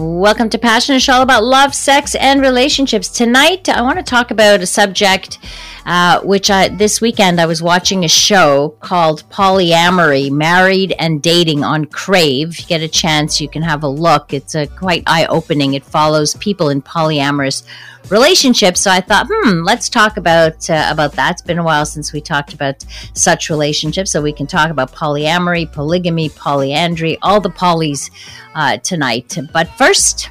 Welcome to Passion, show all about love, sex, and relationships. Tonight, I want to talk about a subject uh, which I, this weekend I was watching a show called Polyamory, Married and Dating on Crave. If you get a chance, you can have a look. It's a quite eye opening. It follows people in polyamorous relationships. So I thought, hmm, let's talk about uh, about that. It's been a while since we talked about such relationships, so we can talk about polyamory, polygamy, polyandry, all the polys uh, tonight. But first.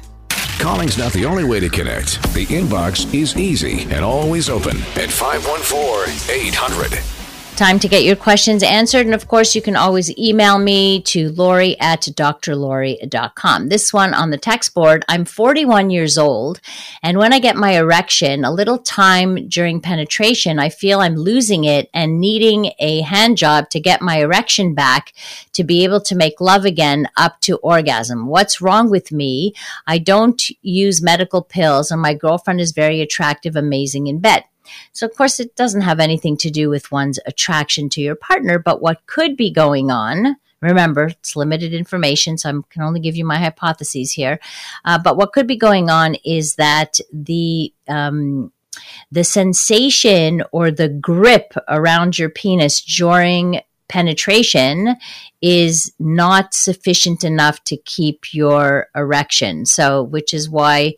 Calling's not the only way to connect. The inbox is easy and always open at 514 800. Time to get your questions answered. And of course, you can always email me to Lori at drlori.com. This one on the text board I'm 41 years old. And when I get my erection, a little time during penetration, I feel I'm losing it and needing a hand job to get my erection back to be able to make love again up to orgasm. What's wrong with me? I don't use medical pills, and my girlfriend is very attractive, amazing in bed. So, of course, it doesn't have anything to do with one's attraction to your partner, but what could be going on. Remember, it's limited information, so I can only give you my hypotheses here. Uh, but what could be going on is that the um, the sensation or the grip around your penis during penetration is not sufficient enough to keep your erection. So, which is why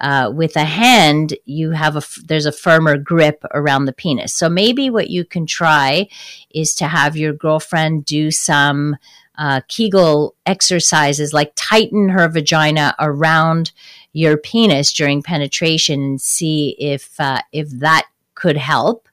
uh, with a hand, you have a there's a firmer grip around the penis. So maybe what you can try is to have your girlfriend do some uh, Kegel exercises, like tighten her vagina around your penis during penetration, and see if uh, if that could help.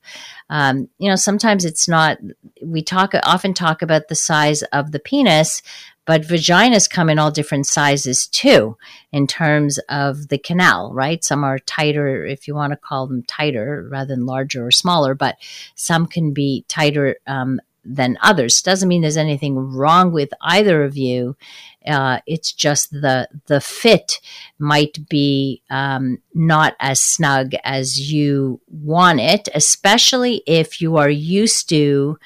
Um, you know, sometimes it's not. We talk often talk about the size of the penis, but vaginas come in all different sizes too, in terms of the canal, right? Some are tighter, if you want to call them tighter rather than larger or smaller, but some can be tighter um, than others. Doesn't mean there's anything wrong with either of you. Uh, it's just the the fit might be um, not as snug as you want it, especially if you are used to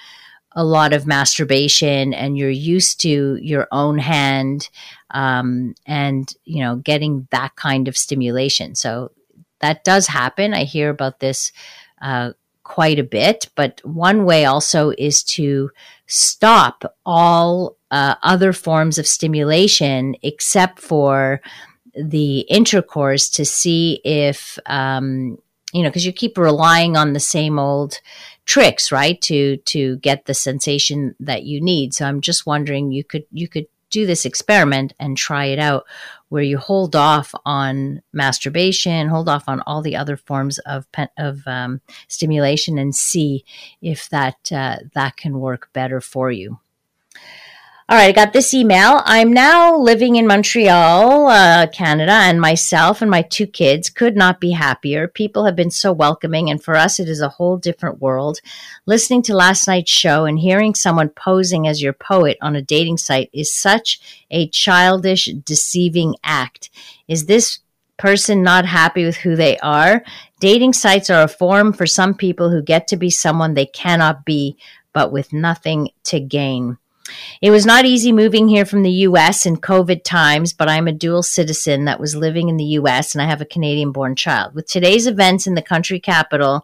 a lot of masturbation and you're used to your own hand um, and you know getting that kind of stimulation. So that does happen. I hear about this uh, quite a bit but one way also is to stop all uh, other forms of stimulation except for the intercourse to see if um, you know because you keep relying on the same old tricks, right? To to get the sensation that you need. So I'm just wondering you could you could do this experiment and try it out where you hold off on masturbation, hold off on all the other forms of of um, stimulation, and see if that uh, that can work better for you. All right, I got this email. I'm now living in Montreal, uh, Canada, and myself and my two kids could not be happier. People have been so welcoming, and for us, it is a whole different world. Listening to last night's show and hearing someone posing as your poet on a dating site is such a childish, deceiving act. Is this person not happy with who they are? Dating sites are a forum for some people who get to be someone they cannot be, but with nothing to gain. It was not easy moving here from the US in COVID times, but I'm a dual citizen that was living in the US and I have a Canadian born child. With today's events in the country capital,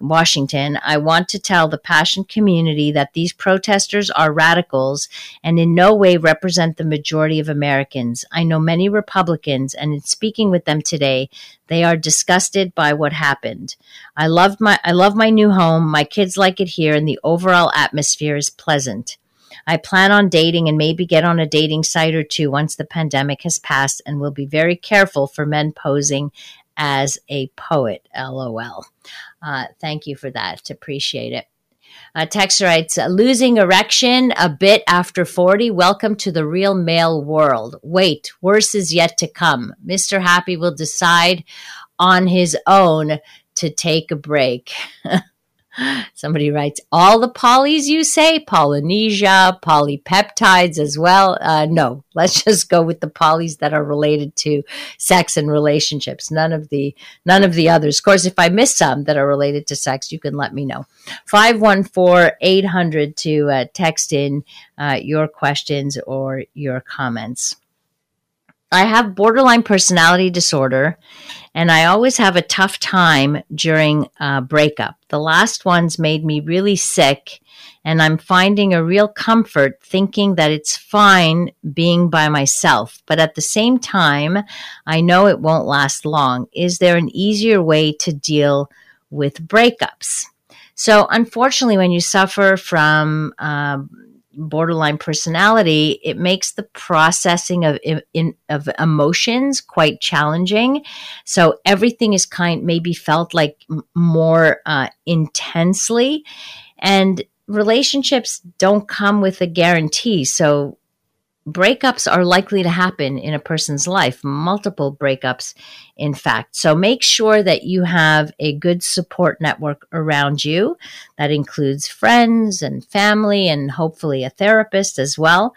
Washington, I want to tell the Passion community that these protesters are radicals and in no way represent the majority of Americans. I know many Republicans, and in speaking with them today, they are disgusted by what happened. I love my I love my new home. My kids like it here, and the overall atmosphere is pleasant. I plan on dating and maybe get on a dating site or two once the pandemic has passed and will be very careful for men posing as a poet. LOL. Uh, thank you for that. Appreciate it. Uh, Text writes, losing erection a bit after 40. Welcome to the real male world. Wait, worse is yet to come. Mr. Happy will decide on his own to take a break. Somebody writes, all the polys you say, Polynesia, polypeptides as well. Uh, no, let's just go with the polys that are related to sex and relationships. None of the, none of the others. Of course, if I miss some that are related to sex, you can let me know. 514-800 to uh, text in uh, your questions or your comments. I have borderline personality disorder, and I always have a tough time during a breakup. The last ones made me really sick, and I'm finding a real comfort thinking that it's fine being by myself. But at the same time, I know it won't last long. Is there an easier way to deal with breakups? So, unfortunately, when you suffer from um, borderline personality, it makes the processing of in, of emotions quite challenging. So everything is kind maybe felt like more uh, intensely, and relationships don't come with a guarantee. So breakups are likely to happen in a person's life, multiple breakups, in fact. So make sure that you have a good support network around you that includes friends and family and hopefully a therapist as well.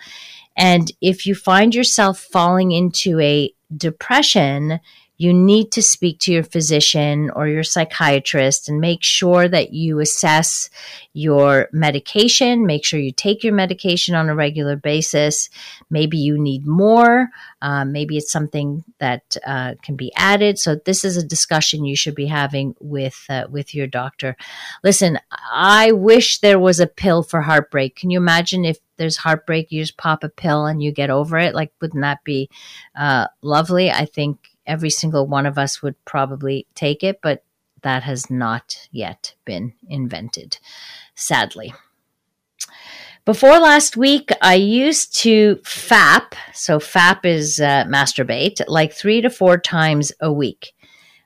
And if you find yourself falling into a depression, you need to speak to your physician or your psychiatrist and make sure that you assess your medication. Make sure you take your medication on a regular basis. Maybe you need more. Uh, maybe it's something that uh, can be added. So this is a discussion you should be having with uh, with your doctor. Listen, I wish there was a pill for heartbreak. Can you imagine if there's heartbreak, you just pop a pill and you get over it? Like, wouldn't that be uh, lovely? I think every single one of us would probably take it, but that has not yet been invented, sadly. Before last week, I used to FAP, so FAP is uh, masturbate, like three to four times a week.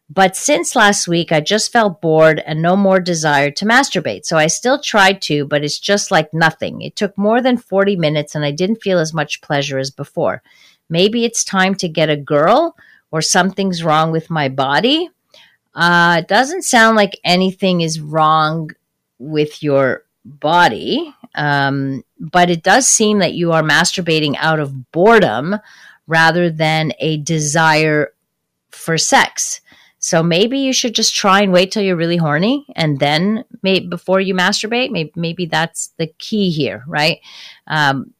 But since last week, I just felt bored and no more desire to masturbate. So I still tried to, but it's just like nothing. It took more than 40 minutes and I didn't feel as much pleasure as before. Maybe it's time to get a girl or something's wrong with my body. Uh, it doesn't sound like anything is wrong with your body, um, but it does seem that you are masturbating out of boredom rather than a desire for sex. So maybe you should just try and wait till you're really horny and then maybe before you masturbate. Maybe, maybe that's the key here, right? Um,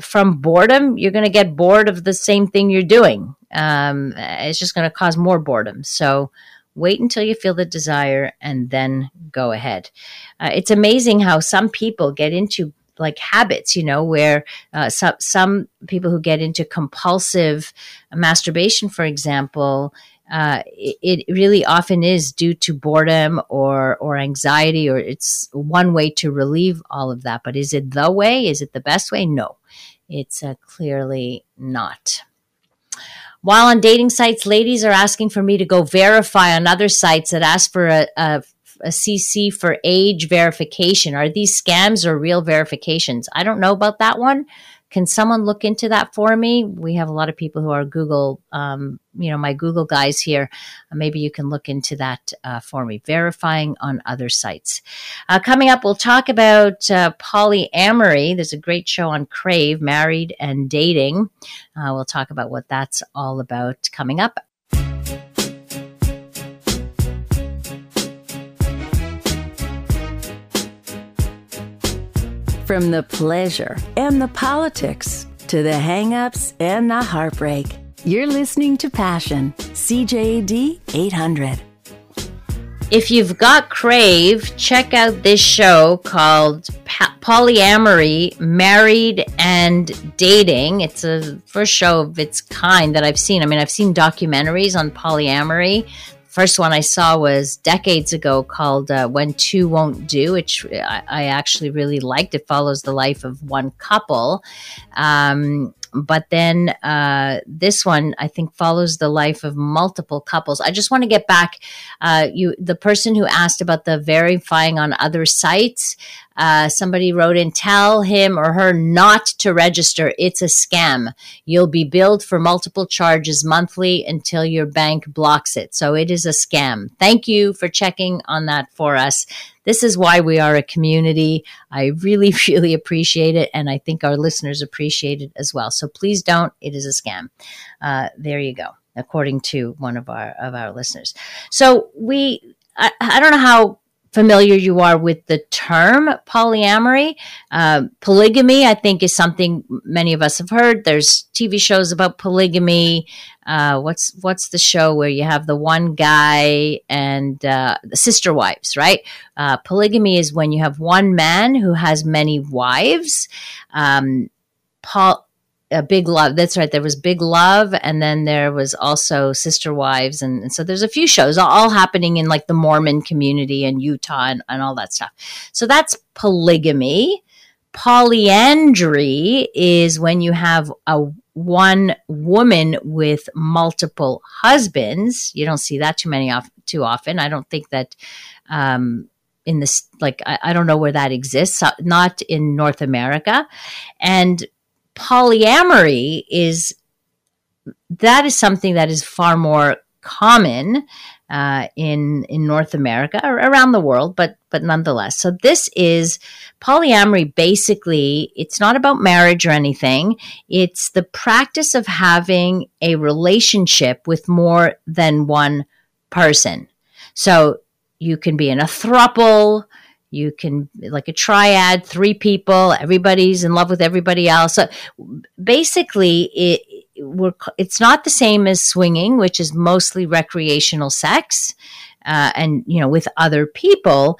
from boredom, you're going to get bored of the same thing you're doing. Um, it's just going to cause more boredom. So wait until you feel the desire and then go ahead. Uh, it's amazing how some people get into like habits, you know, where uh, some some people who get into compulsive masturbation, for example, uh, it, it, really often is due to boredom or or anxiety, or it's one way to relieve all of that. But is it the way? Is it the best way? No, it's uh, clearly not. While on dating sites, ladies are asking for me to go verify on other sites that ask for a, a, a CC for age verification. Are these scams or real verifications? I don't know about that one. Can someone look into that for me? We have a lot of people who are Google, um, you know, my Google guys here. Maybe you can look into that uh, for me, verifying on other sites. Uh, coming up, we'll talk about uh, polyamory. There's a great show on Crave, Married and Dating. Uh, we'll talk about what that's all about coming up From the pleasure and the politics to the hangups and the heartbreak, you're listening to Passion, CJAD 800. If you've got Crave, check out this show called Polyamory, Married and Dating. It's a first show of its kind that I've seen. I mean, I've seen documentaries on polyamory first one I saw was decades ago called uh, When Two Won't Do, which I, I, actually really liked. It follows the life of one couple. Um, but then uh, this one, I think, follows the life of multiple couples. I just want to get back. Uh, you, the person who asked about the verifying on other sites. Uh, somebody wrote in, tell him or her not to register. It's a scam. You'll be billed for multiple charges monthly until your bank blocks it. So it is a scam. Thank you for checking on that for us. This is why we are a community. I really, really appreciate it. And I think our listeners appreciate it as well. So please don't. It is a scam. Uh, there you go according to one of our of our listeners. So we I, I don't know how familiar you are with the term polyamory. Uh, polygamy, I think, is something many of us have heard. There's TV shows about polygamy. Uh, what's what's the show where you have the one guy and uh, the sister wives, right? Uh, polygamy is when you have one man who has many wives. Um, a big love that's right there was big love and then there was also sister wives and, and, so there's a few shows all happening in like the mormon community in utah and, and all that stuff. So that's polygamy. Polyandry is when you have a one woman with multiple husbands. You don't see that too many off too often. I don't think that um in this like I, I don't know where that exists not in north america. And polyamory is that is something that is far more common uh, in in North America or around the world, but but nonetheless. So this is polyamory. Basically, it's not about marriage or anything. It's the practice of having a relationship with more than one person. So you can be in a thruple. You can like a triad, three people, everybody's in love with everybody else. So basically, it we're, it's not the same as swinging, which is mostly recreational sex, uh, and you know with other people.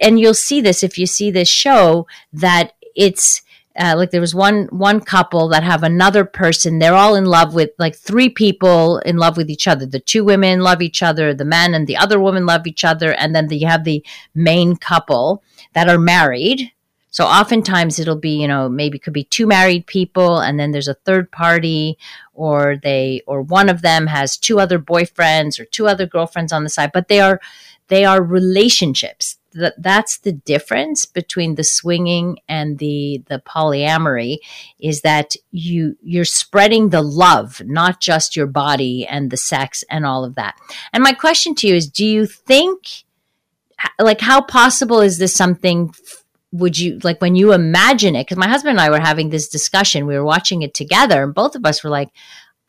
And you'll see this if you see this show that it's uh, like there was one one couple that have another person. They're all in love with like three people in love with each other. The two women love each other the man and the other woman love each other and then the, you have the main couple that are married. So oftentimes it'll be you know maybe could be two married people and then there's a third party or they or one of them has two other boyfriends or two other girlfriends on the side but they are they are relationships that that's the difference between the swinging and the the polyamory is that you you're spreading the love not just your body and the sex and all of that. And my question to you is do you think like how possible is this something would you like when you imagine it? Because my husband and i were having this discussion we were watching it together and both of us were like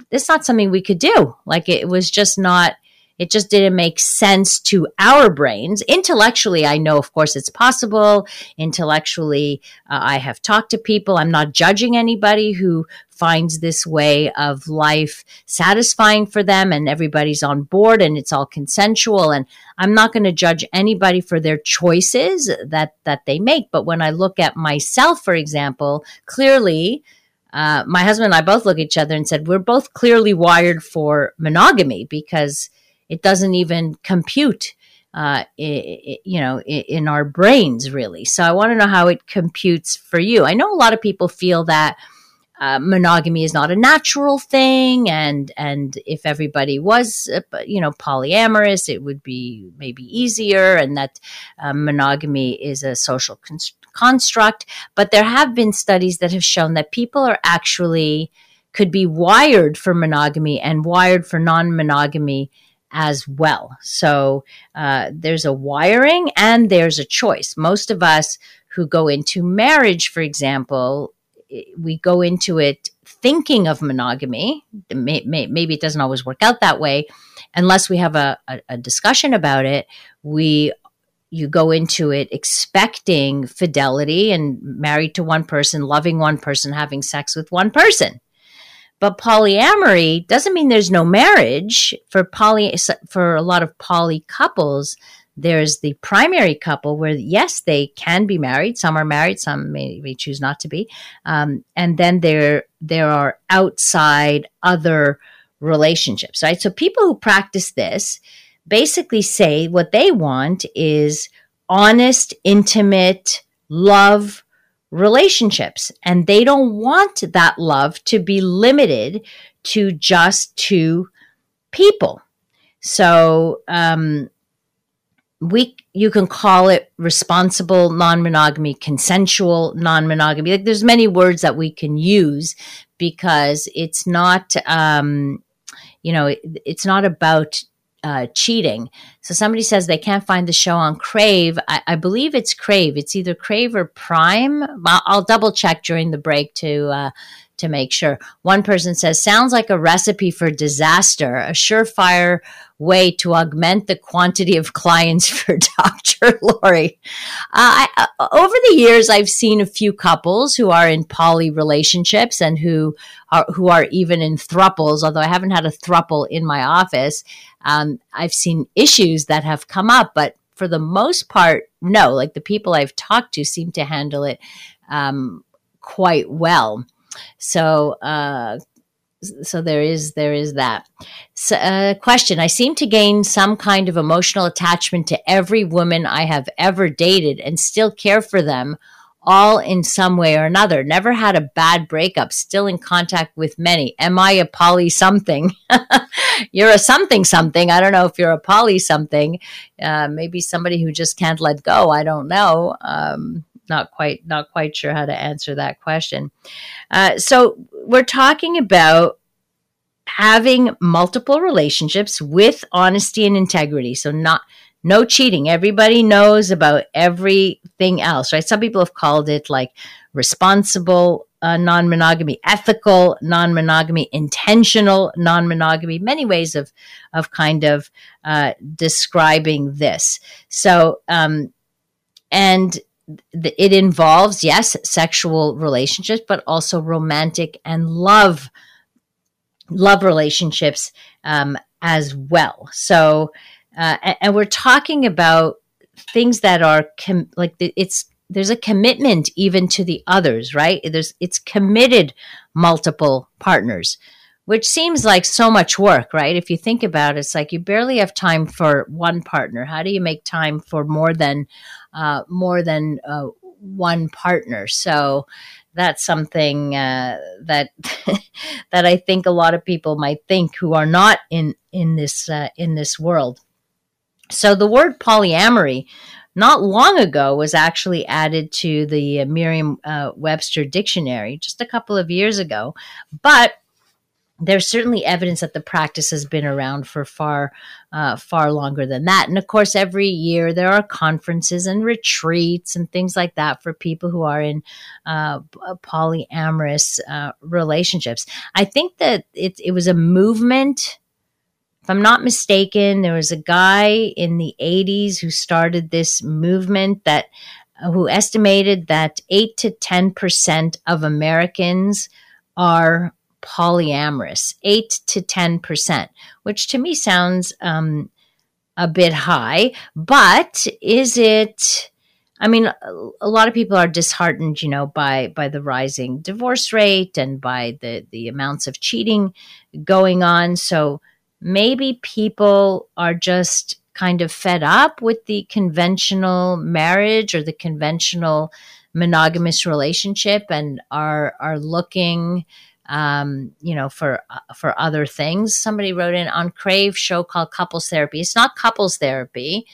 this is not something we could do. Like it was just not it just didn't make sense to our brains. Intellectually, I know, of course, it's possible. Intellectually, uh, I have talked to people. I'm not judging anybody who finds this way of life satisfying for them and everybody's on board and it's all consensual and I'm not going to judge anybody for their choices that that they make but when I look at myself for example clearly uh, my husband and I both look at each other and said we're both clearly wired for monogamy because it doesn't even compute uh, it, you know, in, our brains, really. So I want to know how it computes for you. I know a lot of people feel that uh, monogamy is not a natural thing, and and if everybody was, uh, you know, polyamorous, it would be maybe easier, and that uh, monogamy is a social con- construct. But there have been studies that have shown that people are actually could be wired for monogamy and wired for non-monogamy as well. So uh, there's a wiring and there's a choice. Most of us who go into marriage, for example, we go into it thinking of monogamy. Maybe it doesn't always work out that way. Unless we have a, a, a discussion about it, we you go into it expecting fidelity and married to one person, loving one person, having sex with one person. But polyamory doesn't mean there's no marriage. For poly, for a lot of poly couples, there's the primary couple where yes, they can be married. Some are married, some may, may choose not to be. Um, and then there there are outside other relationships, right? So people who practice this basically say what they want is honest, intimate love relationships. And they don't want that love to be limited to just two people. So, um, we you can call it responsible non-monogamy consensual non-monogamy like there's many words that we can use because it's not um you know it, it's not about uh, cheating. So somebody says they can't find the show on Crave. I, I believe it's Crave. It's either Crave or Prime. I'll, I'll double check during the break to uh, to make sure. One person says, sounds like a recipe for disaster, a surefire way to augment the quantity of clients for Dr. Lori. Uh, I, uh, over the years, I've seen a few couples who are in poly relationships and who are, who are even in thruples, although I haven't had a thruple in my office. Um, I've seen issues that have come up, but for the most part, no. Like the people I've talked to seem to handle it um, quite well. So, uh, so there is there is that so, uh, question. I seem to gain some kind of emotional attachment to every woman I have ever dated, and still care for them all in some way or another. Never had a bad breakup. Still in contact with many. Am I a poly something? you're a something something. I don't know if you're a poly something. Uh, maybe somebody who just can't let go. I don't know. Um, not quite not quite sure how to answer that question. Uh, so we're talking about having multiple relationships with honesty and integrity. So not no cheating. Everybody knows about everything else, right? Some people have called it like responsible uh, non monogamy, ethical non monogamy, intentional non monogamy, many ways of, of kind of uh, describing this. So, um, and it involves yes sexual relationships but also romantic and love love relationships um, as well. So uh, and, and, we're talking about things that are com- like it's there's a commitment even to the others right? There's it's committed multiple partners which seems like so much work, right? If you think about it, it's like you barely have time for one partner. How do you make time for more than uh, more than uh, one partner? So that's something uh, that that I think a lot of people might think who are not in in this uh, in this world. So the word polyamory not long ago was actually added to the Merriam uh, Webster dictionary just a couple of years ago, but there's certainly evidence that the practice has been around for far, uh, far longer than that. And of course, every year there are conferences and retreats and things like that for people who are in uh, polyamorous uh, relationships. I think that it, it was a movement. If I'm not mistaken, there was a guy in the 80s who started this movement that uh, who estimated that 8 to 10% of Americans are polyamorous, 8 to 10%, which to me sounds um, a bit high. But is it? I mean, a lot of people are disheartened, you know, by by the rising divorce rate and by the the amounts of cheating going on. So maybe people are just kind of fed up with the conventional marriage or the conventional monogamous relationship and are are looking um, you know, for uh, for other things. Somebody wrote in on Crave show called Couples Therapy. It's not couples therapy.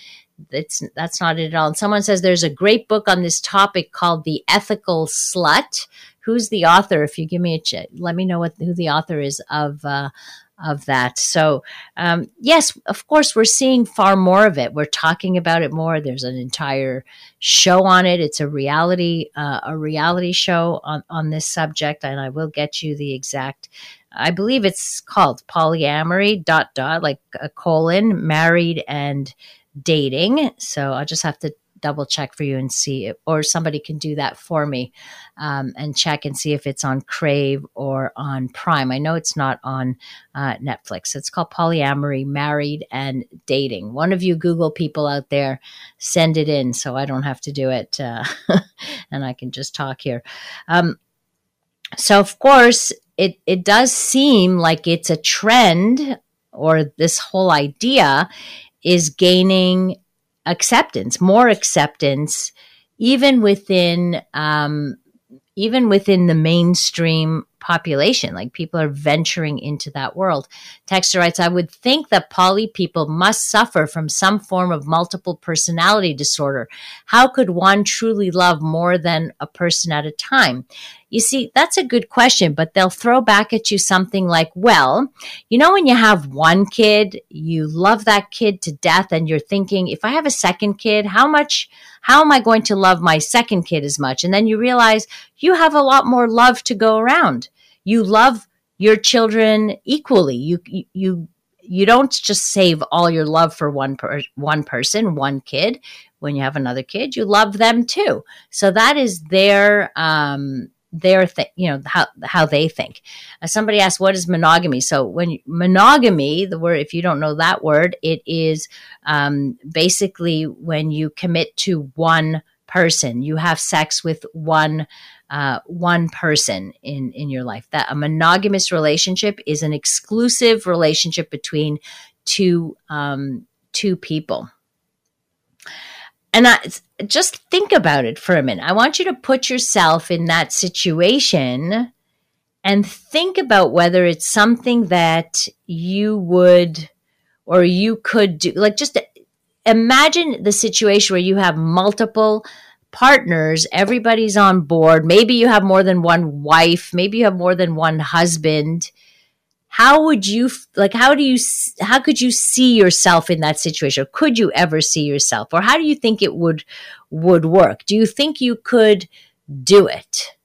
It's that's not it at all. And someone says there's a great book on this topic called The Ethical Slut. Who's the author? If you give me a ch- let me know what who the author is of uh, of that. So, um, yes, of course, we're seeing far more of it. We're talking about it more. There's an entire show on it. It's a reality, uh, a reality show on, on this subject, and I will get you the exact. I believe it's called polyamory dot dot like a colon married and dating. So I'll just have to double check for you and see, or somebody can do that for me um, and check and see if it's on Crave or on Prime. I know it's not on uh, Netflix. It's called Polyamory, Married and Dating. One of you Google people out there, send it in so I don't have to do it uh, and I can just talk here. Um, so, of course, it, it does seem like it's a trend or this whole idea is gaining acceptance, more acceptance, even within um, even within the mainstream population. Like people are venturing into that world. Texter writes, I would think that poly people must suffer from some form of multiple personality disorder. How could one truly love more than a person at a time? You see, that's a good question, but they'll throw back at you something like, well, you know, when you have one kid, you love that kid to death and you're thinking, if I have a second kid, how much, how am I going to love my second kid as much? And then you realize you have a lot more love to go around. You love your children equally. You, you, you don't just save all your love for one per, one person, one kid. When you have another kid, you love them too. So that is their um, their thing, you know, how, how they think. Uh, somebody asked, what is monogamy? So when monogamy, the word, if you don't know that word, it is um, basically when you commit to one person, you have sex with one uh, one person in in your life. That a monogamous relationship is an exclusive relationship between two um, two people. And I, just think about it for a minute. I want you to put yourself in that situation and think about whether it's something that you would or you could do. Like, just imagine the situation where you have multiple partners, everybody's on board. Maybe you have more than one wife, maybe you have more than one husband. How would you like how do you how could you see yourself in that situation? Could you ever see yourself? Or how do you think it would would work? Do you think you could do it?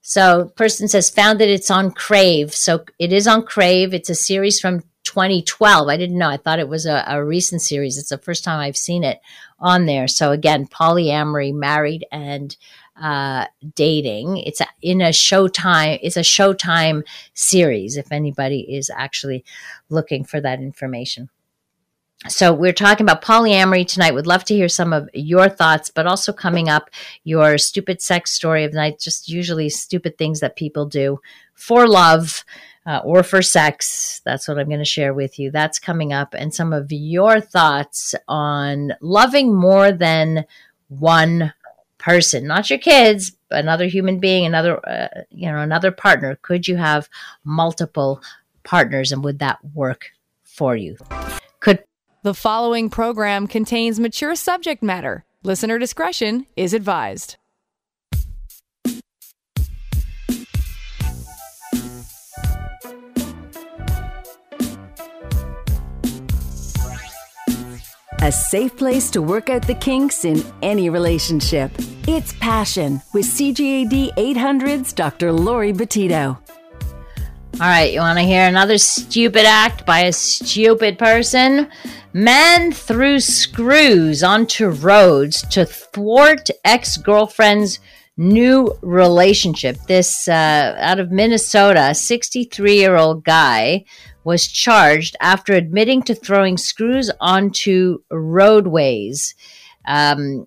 So person says found that it's on crave. So it is on crave. It's a series from 2012 i didn't know i thought it was a, a recent series it's the first time i've seen it on there so again polyamory married and uh, dating. It's a, in a Showtime. It's a Showtime series. If anybody is actually looking for that information. So we're talking about polyamory tonight. Would love to hear some of your thoughts, but also coming up your stupid sex story of the night. Just usually stupid things that people do for love. Uh, or for sex. That's what I'm going to share with you. That's coming up, and some of your thoughts on loving more than one person, not your kids, another human being, another uh, you know, another partner. Could you have multiple partners and would that work for you? Could The following program contains mature subject matter. Listener discretion is advised. A safe place to work out the kinks in any relationship. It's Passion with CJAD 800's Dr. Lori Betito. All right, you want to hear another stupid act by a stupid person? Men threw screws onto roads to thwart ex girlfriend's new relationship. This uh, out of Minnesota, 63 year old guy was charged after admitting to throwing screws onto roadways. Um,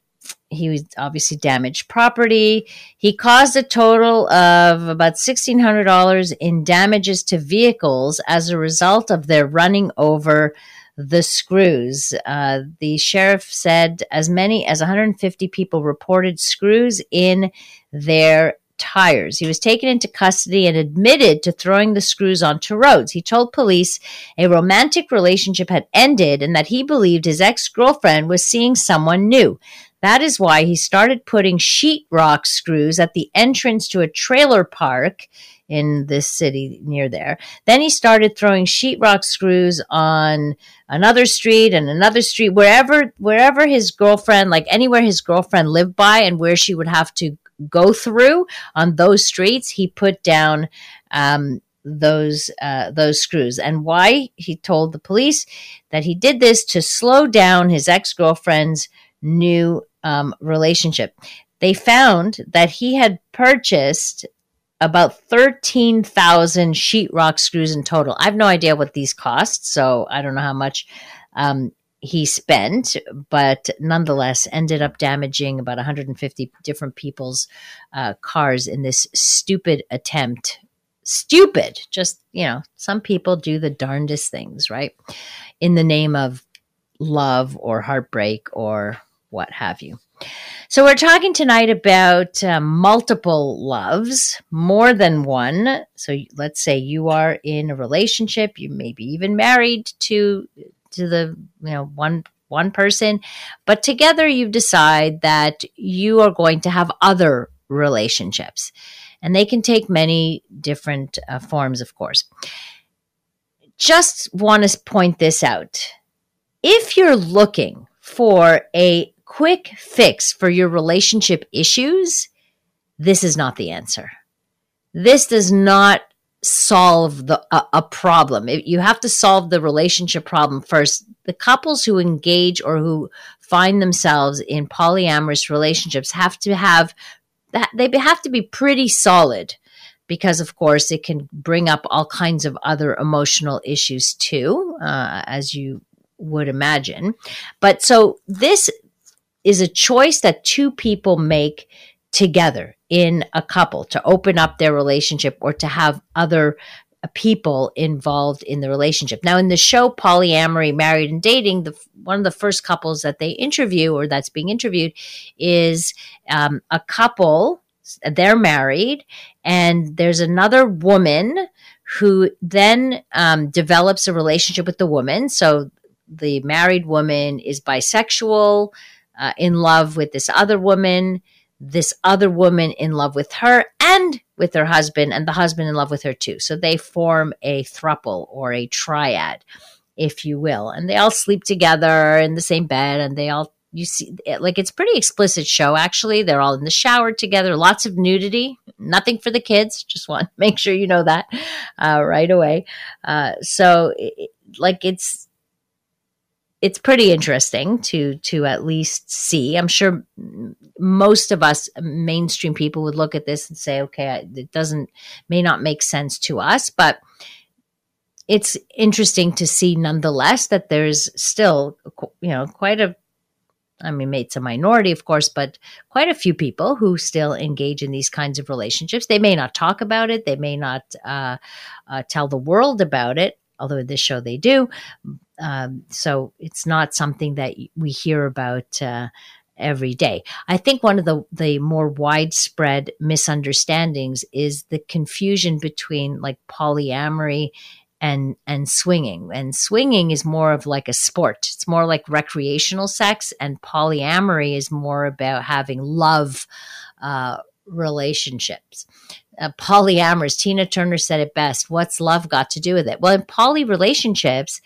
he was obviously damaged property. He caused a total of about $1,600 in damages to vehicles as a result of their running over the screws. Uh, the sheriff said as many as 150 people reported screws in their tires. He was taken into custody and admitted to throwing the screws onto roads. He told police a romantic relationship had ended and that he believed his ex girlfriend was seeing someone new. That is why he started putting sheetrock screws at the entrance to a trailer park in this city near there. Then he started throwing sheetrock screws on another street and another street, wherever wherever his girlfriend, like anywhere his girlfriend lived by, and where she would have to go through on those streets, he put down um, those uh, those screws. And why? He told the police that he did this to slow down his ex girlfriend's new um, relationship. They found that he had purchased about 13,000 sheetrock screws in total. I have no idea what these cost, so I don't know how much um, he spent, but nonetheless ended up damaging about 150 different people's uh, cars in this stupid attempt. Stupid. Just, you know, some people do the darndest things, right? In the name of love or heartbreak or what have you. So, we're talking tonight about uh, multiple loves, more than one. So, let's say you are in a relationship, you may be even married to to the you know one one person, but together you decide that you are going to have other relationships, and they can take many different uh, forms, of course. Just want to point this out. If you're looking for a quick fix for your relationship issues, this is not the answer. This does not solve the a, a problem. It, you have to solve the relationship problem first. The couples who engage or who find themselves in polyamorous relationships have to have that they have to be pretty solid because of course it can bring up all kinds of other emotional issues too uh, as you would imagine but so this is a choice that two people make together in a couple to open up their relationship or to have other people involved in the relationship. Now, in the show Polyamory, Married and Dating, the one of the first couples that they interview or that's being interviewed is um, a couple. They're married, and there's another woman who then um, develops a relationship with the woman. So the married woman is bisexual uh, in love with this other woman, this other woman in love with her and with her husband, and the husband in love with her too. So they form a thruple or a triad, if you will. And they all sleep together in the same bed and they all you see like it's pretty explicit show actually they're all in the shower together lots of nudity nothing for the kids just want to make sure you know that uh, right away uh, so it, like it's it's pretty interesting to to at least see. I'm sure most of us mainstream people would look at this and say, okay, it doesn't may not make sense to us, but it's interesting to see nonetheless that there's still you know quite a I mean, it's a minority, of course, but quite a few people who still engage in these kinds of relationships. They may not talk about it, they may not uh, uh, tell the world about it, although in this show they do. Um, so it's not something that we hear about uh, every day. I think one of the, the more widespread misunderstandings is the confusion between like polyamory and and swinging. And swinging is more of like a sport. It's more like recreational sex and polyamory is more about having love uh, relationships. Uh, polyamorous tina turner said it best what's love got to do with it? Well in poly relationships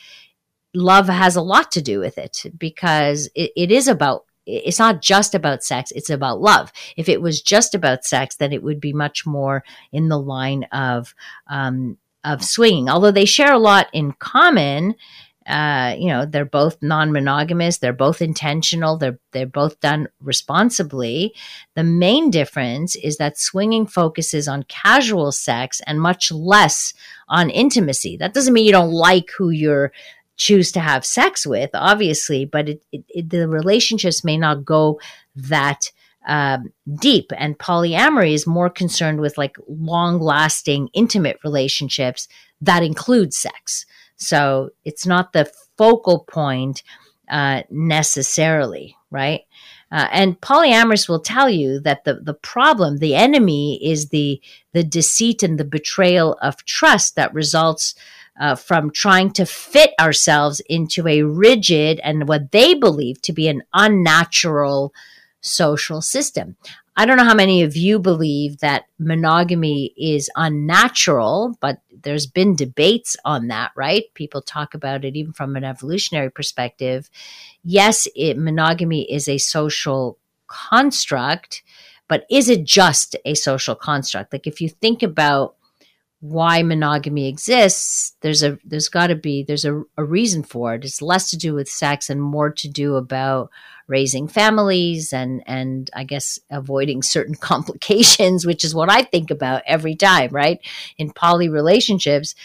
love has a lot to do with it because it, it is about it's not just about sex it's about love. If it was just about sex then it would be much more in the line of um, of swinging. Although they share a lot in common uh, you know they're both non-monogamous they're both intentional they're they're both done responsibly. The main difference is that swinging focuses on casual sex and much less on intimacy. That doesn't mean you don't like who you're choose to have sex with, obviously, but it, it, it, the relationships may not go that um, deep. And polyamory is more concerned with like long lasting, intimate relationships that include sex. So it's not the focal point uh, necessarily, right? Uh, and polyamorous will tell you that the, the problem, the enemy, is the the deceit and the betrayal of trust that results uh, from trying to fit ourselves into a rigid and what they believe to be an unnatural social system. I don't know how many of you believe that monogamy is unnatural, but there's been debates on that, right? People talk about it even from an evolutionary perspective. Yes, it, monogamy is a social construct, but is it just a social construct? Like if you think about why monogamy exists, there's a there's got to be there's a, a reason for it. It's less to do with sex and more to do about raising families and and I guess avoiding certain complications, which is what I think about every time, right? In poly relationships,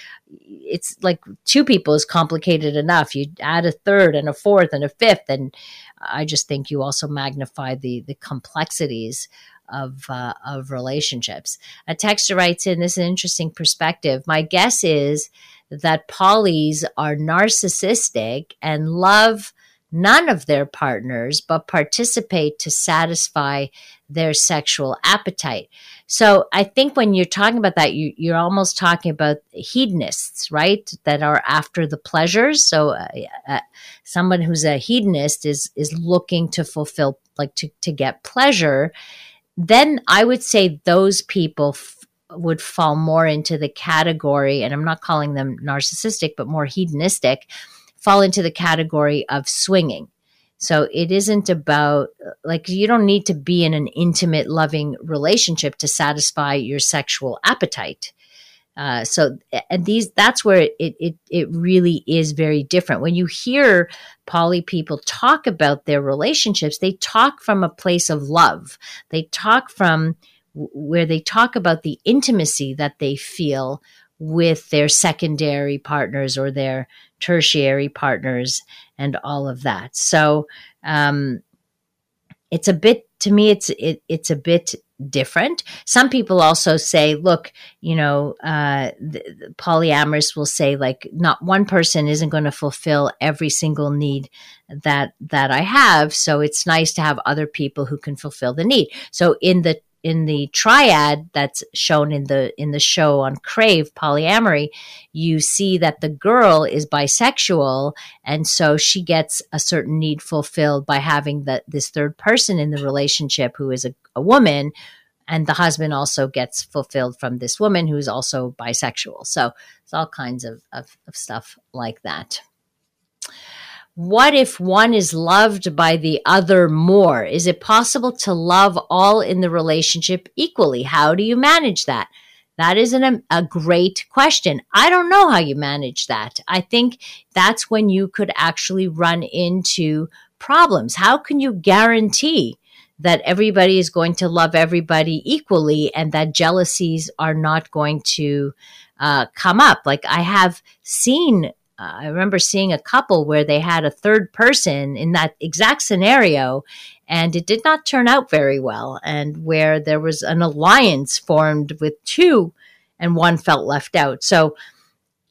it's like two people is complicated enough. You add a third and a fourth and a fifth, and I just think you also magnify the the complexities of uh, of relationships. A texter writes in this is an interesting perspective. My guess is that polys are narcissistic and love none of their partners, but participate to satisfy their sexual appetite. So I think when you're talking about that, you, are almost talking about hedonists, right? That are after the pleasures. So uh, uh, someone who's a hedonist is is looking to fulfill, like to to get pleasure. Then I would say those people f- would fall more into the category, and I'm not calling them narcissistic, but more hedonistic, fall into the category of swinging. So it isn't about like you don't need to be in an intimate, loving relationship to satisfy your sexual appetite. Uh, so and these that's where it, it it really is very different. When you hear poly people talk about their relationships, they talk from a place of love. They talk from where they talk about the intimacy that they feel with their secondary partners or their tertiary partners and all of that. So um, it's a bit to me. It's it, it's a bit different. Some people also say, look, you know, uh, the, the polyamorous will say like, not one person isn't going to fulfill every single need that that I have. So it's nice to have other people who can fulfill the need. So in the in the triad that's shown in the in the show on Crave polyamory, you see that the girl is bisexual, and so she gets a certain need fulfilled by having that this third person in the relationship who is a, a woman, and the husband also gets fulfilled from this woman who's also bisexual. So it's all kinds of, of, of stuff like that what if one is loved by the other more? Is it possible to love all in the relationship equally? How do you manage that? That is an, a great question. I don't know how you manage that. I think that's when you could actually run into problems. How can you guarantee that everybody is going to love everybody equally and that jealousies are not going to uh, come up? Like I have seen uh, I remember seeing a couple where they had a third person in that exact scenario, and it did not turn out very well. And where there was an alliance formed with two, and one felt left out. So,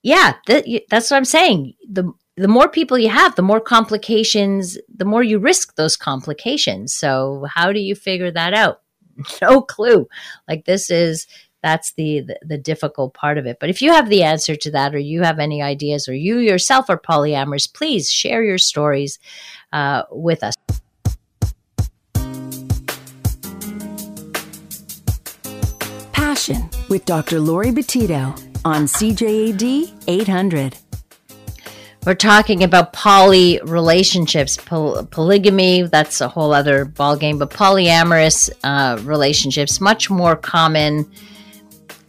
yeah, th- that's what I'm saying. the The more people you have, the more complications, the more you risk those complications. So, how do you figure that out? no clue. Like this is that's the, the, the difficult part of it. But if you have the answer to that, or you have any ideas, or you yourself are polyamorous, please share your stories uh, with us. Passion with Dr. Laurie Betito on CJAD 800. We're talking about poly relationships, Poly- polygamy. That's a whole other ballgame, but polyamorous uh, relationships much more common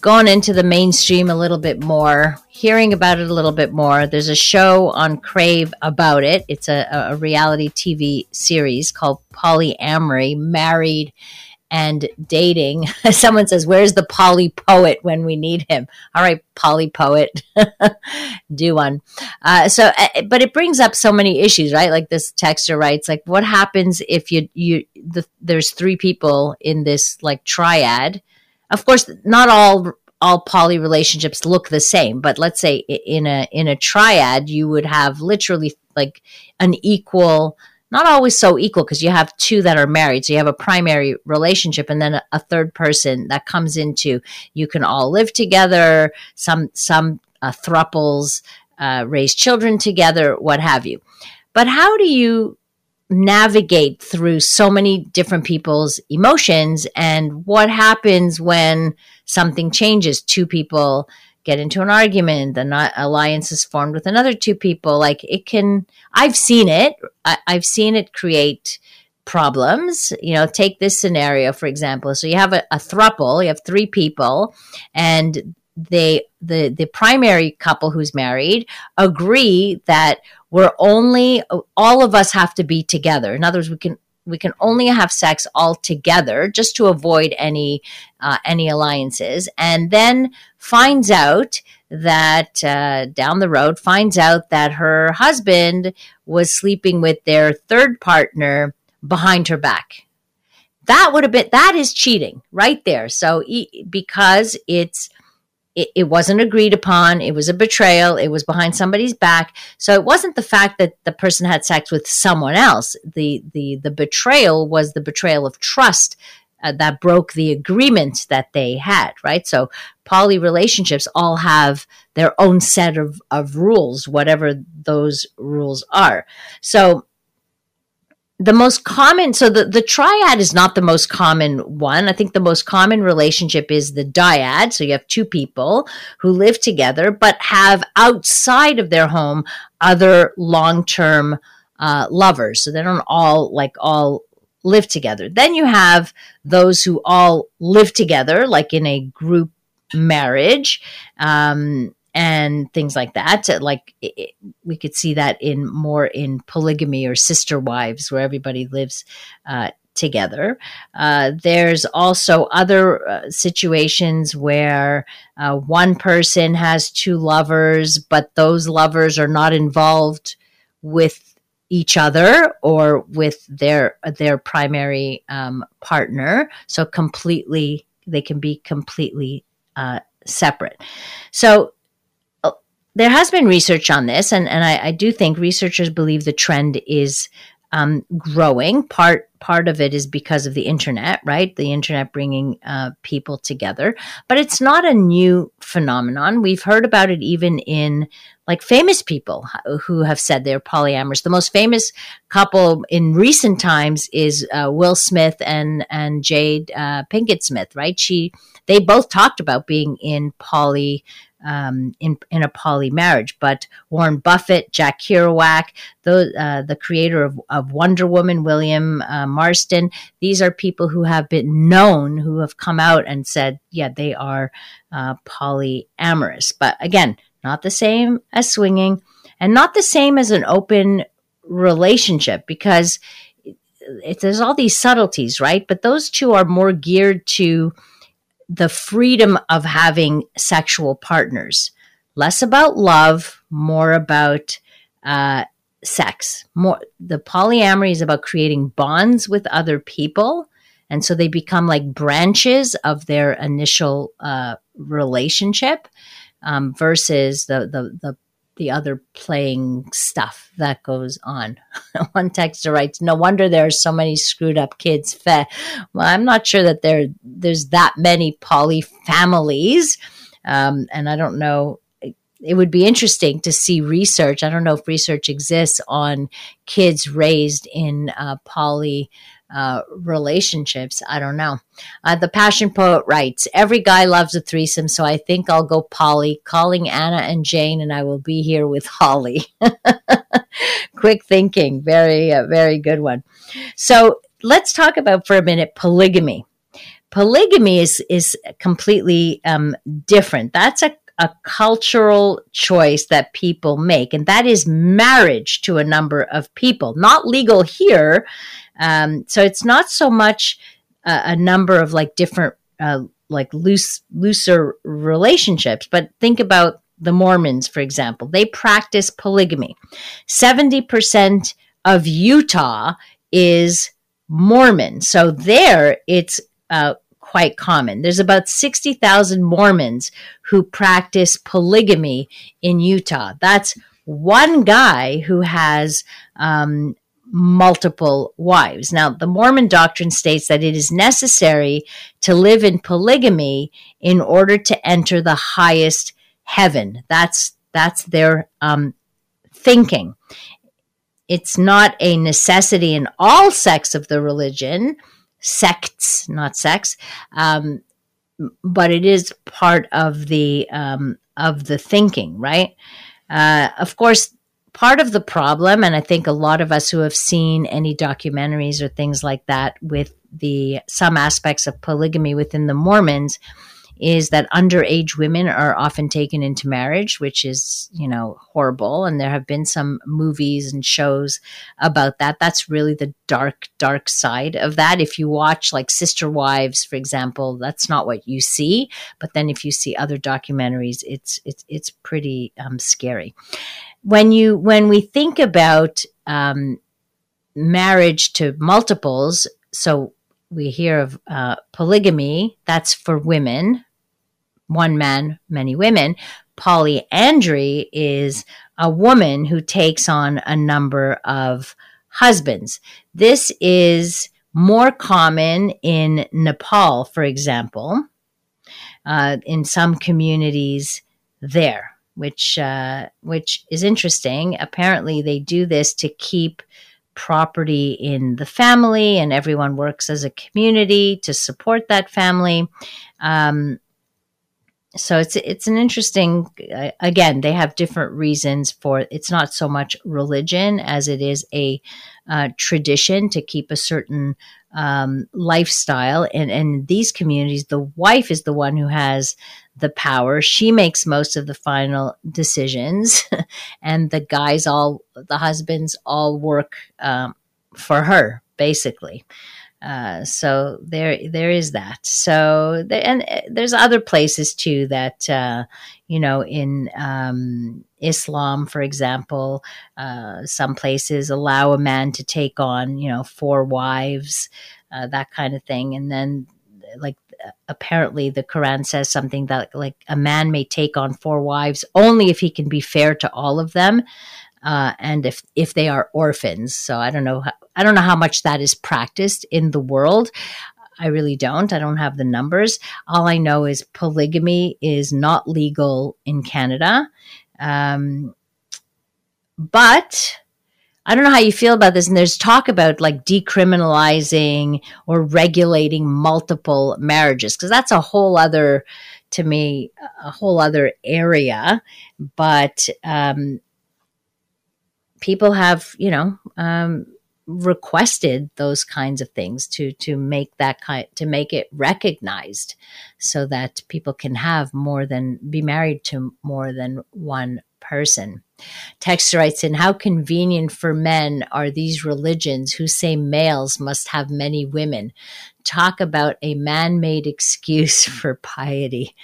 gone into the mainstream a little bit more, hearing about it a little bit more. There's a show on Crave about it. It's a, a reality TV series called Polyamory, Married and Dating. Someone says, Where's the poly poet when we need him? All right, poly poet, do one. Uh, so, uh, but it brings up so many issues, right? Like this texter writes, like, what happens if you, you, the, there's three people in this like triad? Of course, not all all poly relationships look the same, but let's say in a in a triad, you would have literally like an equal not always so equal because you have two that are married. So you have a primary relationship and then a, a, third person that comes into you can all live together. Some, some uh, thruples uh, raise children together, what have you. But how do you navigate through so many different people's emotions and what happens when something changes. Two people get into an argument the alliance is formed with another two people. Like it can i've seen it. I, i've seen it create problems. You know take this scenario for example. So you have a, a thruple you have three people and they the the primary couple who's married agree that we're only all of us have to be together. In other words we can we can only have sex all together just to avoid any uh, any alliances. And then finds out that uh, down the road finds out that her husband was sleeping with their third partner behind her back. That would have been that is cheating right there. So because it's it, it, wasn't agreed upon. It was a betrayal. It was behind somebody's back. So it wasn't the fact that the person had sex with someone else. The the the betrayal was the betrayal of trust uh, that broke the agreement that they had. Right. So poly relationships all have their own set of of rules, whatever those rules are. So the most common so the, the triad is not the most common one. I think the most common relationship is the dyad. So you have two people who live together but have outside of their home other long-term uh, lovers. So they don't all like all live together. Then you have those who all live together like in a group marriage. Um, and things like that. Like it, we could see that in more in polygamy or sister wives, where everybody lives uh, together. Uh, there's also other uh, situations where uh, one person has two lovers, but those lovers are not involved with each other or with their their primary um, partner. So completely, they can be completely uh, separate. So there has been research on this, and, and I, I do think researchers believe the trend is um, growing. Part part of it is because of the internet, right? The internet bringing uh, people together, but it's not a new phenomenon. We've heard about it even in like famous people who have said they're polyamorous. The most famous couple in recent times is uh, Will Smith and and Jada uh, Pinkett Smith, right? She they both talked about being in poly um, in in a poly marriage. But Warren Buffett, Jack Kerouac, the uh, the creator of, of Wonder Woman, William uh, Marston, these are people who have been known, who have come out and said, yeah, they are uh, polyamorous. But again, not the same as swinging, and not the same as an open relationship because it, there's all these subtleties, right? But those two are more geared to the freedom of having sexual partners. Less about love, more about uh, sex. More the polyamory is about creating bonds with other people, and so they become like branches of their initial uh, relationship um, versus the, the the the other playing stuff that goes on. One texter writes, "No wonder there are so many screwed up kids." Well, I'm not sure that there there's that many poly families, um, and I don't know. It would be interesting to see research. I don't know if research exists on kids raised in uh, poly uh, relationships. I don't know. Uh, the Passion Poet writes Every guy loves a threesome, so I think I'll go Polly, calling Anna and Jane, and I will be here with Holly. Quick thinking. Very, uh, very good one. So let's talk about for a minute polygamy. Polygamy is, is completely um, different. That's a a cultural choice that people make, and that is marriage to a number of people. Not legal here, um, so it's not so much a, a number of like different, uh, like loose, looser relationships, but think about the Mormons, for example. They practice polygamy. 70% of Utah is Mormon. So there it's uh, quite common. There's about 60,000 Mormons who practice polygamy in Utah. That's one guy who has um, multiple wives. Now, the Mormon doctrine states that it is necessary to live in polygamy in order to enter the highest heaven. That's that's their um, thinking. It's not a necessity in all sects of the religion, sects, not sex, um, but it is part of the um, of the thinking, right? Uh, of course, part of the problem, and I think a lot of us who have seen any documentaries or things like that with the some aspects of polygamy within the Mormons is that underage women are often taken into marriage, which is, you know, horrible. And there have been some movies and shows about that. That's really the dark, dark side of that. If you watch like Sister Wives, for example, that's not what you see. But then if you see other documentaries, it's it's it's pretty um, scary when you when we think about um, marriage to multiples, so we hear of uh, polygamy. That's for women. One man, many women. Polyandry is a woman who takes on a number of husbands. This is more common in Nepal, for example, uh, in some communities there, which uh, which is interesting. Apparently, they do this to keep property in the family, and everyone works as a community to support that family. Um, so it's it's an interesting uh, again they have different reasons for it's not so much religion as it is a uh, tradition to keep a certain um, lifestyle. And in these communities the wife is the one who has the power. She makes most of the final decisions. And the guys all the husbands all work um, for her basically uh, so there, there is that. So, there, and uh, there's other places too that, uh, you know, in um, Islam, for example, uh, some places allow a man to take on, you know, four wives, uh, that kind of thing. And then, like, apparently the Quran says something that, like, a man may take on four wives only if he can be fair to all of them. Uh, and if if they are orphans. So I don't know how, I don't know how much that is practiced in the world. I really don't. I don't have the numbers. All I know is polygamy is not legal in Canada. Um, but I don't know how you feel about this. And there's talk about like decriminalizing or regulating multiple marriages because that's a whole other, to me, a whole other area. But um, people have, you know, um, requested those kinds of things to to make that kind to make it recognized so that people can have more than be married to more than one person. Text writes in how convenient for men are these religions who say males must have many women. Talk about a man-made excuse for piety.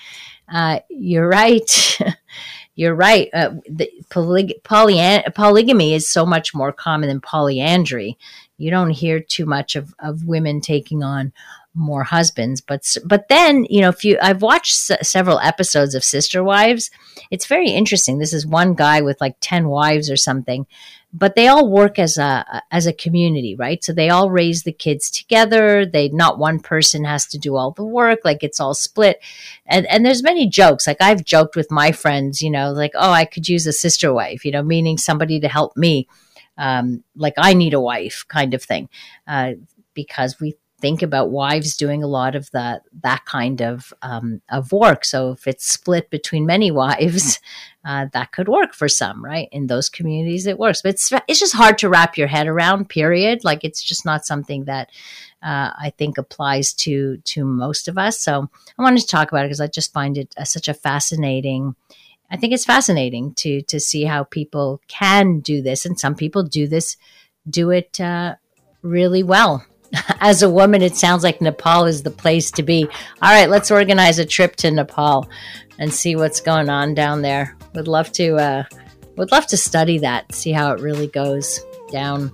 Uh, you're right. you're right. Uh, the polyg- polyan- polygamy is so much more common than polyandry. You don't hear too much of, of women taking on more husbands, but but then you know if you I've watched s- several episodes of Sister Wives. It's very interesting. This is one guy with like ten wives or something, but they all work as a as a community right? So they all raise the kids together. They not one person has to do all the work like it's all split. And and there's many jokes. Like i've joked with my friends you know like oh i could use a sister wife you know meaning somebody to help me um, like i need a wife kind of thing uh, because we think about wives doing a lot of that that kind of um, of work. So if it's split between many wives, uh, that could work for some, right? In those communities, it works, but it's it's just hard to wrap your head around. Period. Like it's just not something that uh, I think applies to to most of us. So I wanted to talk about it because I just find it uh, such a fascinating. I think it's fascinating to to see how people can do this, and some people do this, do it uh, really well as a woman, it sounds like Nepal is the place to be. All right, let's organize a trip to Nepal and see what's going on down there. Would love to uh, would love to study that, see how it really goes down.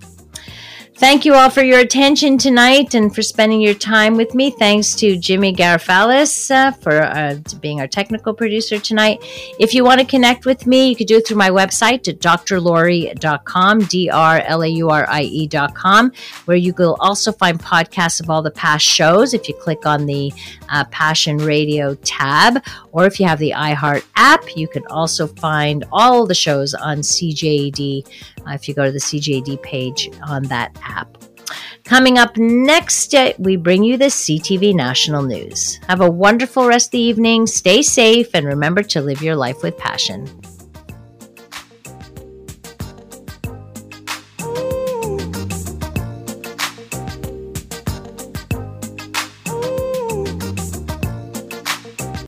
Thank you all for your attention tonight and for spending your time with me. Thanks to Jimmy Garafalis uh, for uh, being our technical producer tonight. If you want to connect with me, you could do it through my website at drlaurie.com, D R L A U R I E.com, where you will also find podcasts of all the past shows if you click on the uh, Passion Radio tab. Or if you have the iHeart app, you can also find all the shows on CJAD uh, if you go to the CJAD page on that app. Coming up next, uh, we bring you the CTV National News. Have a wonderful rest of the evening, stay safe, and remember to live your life with passion.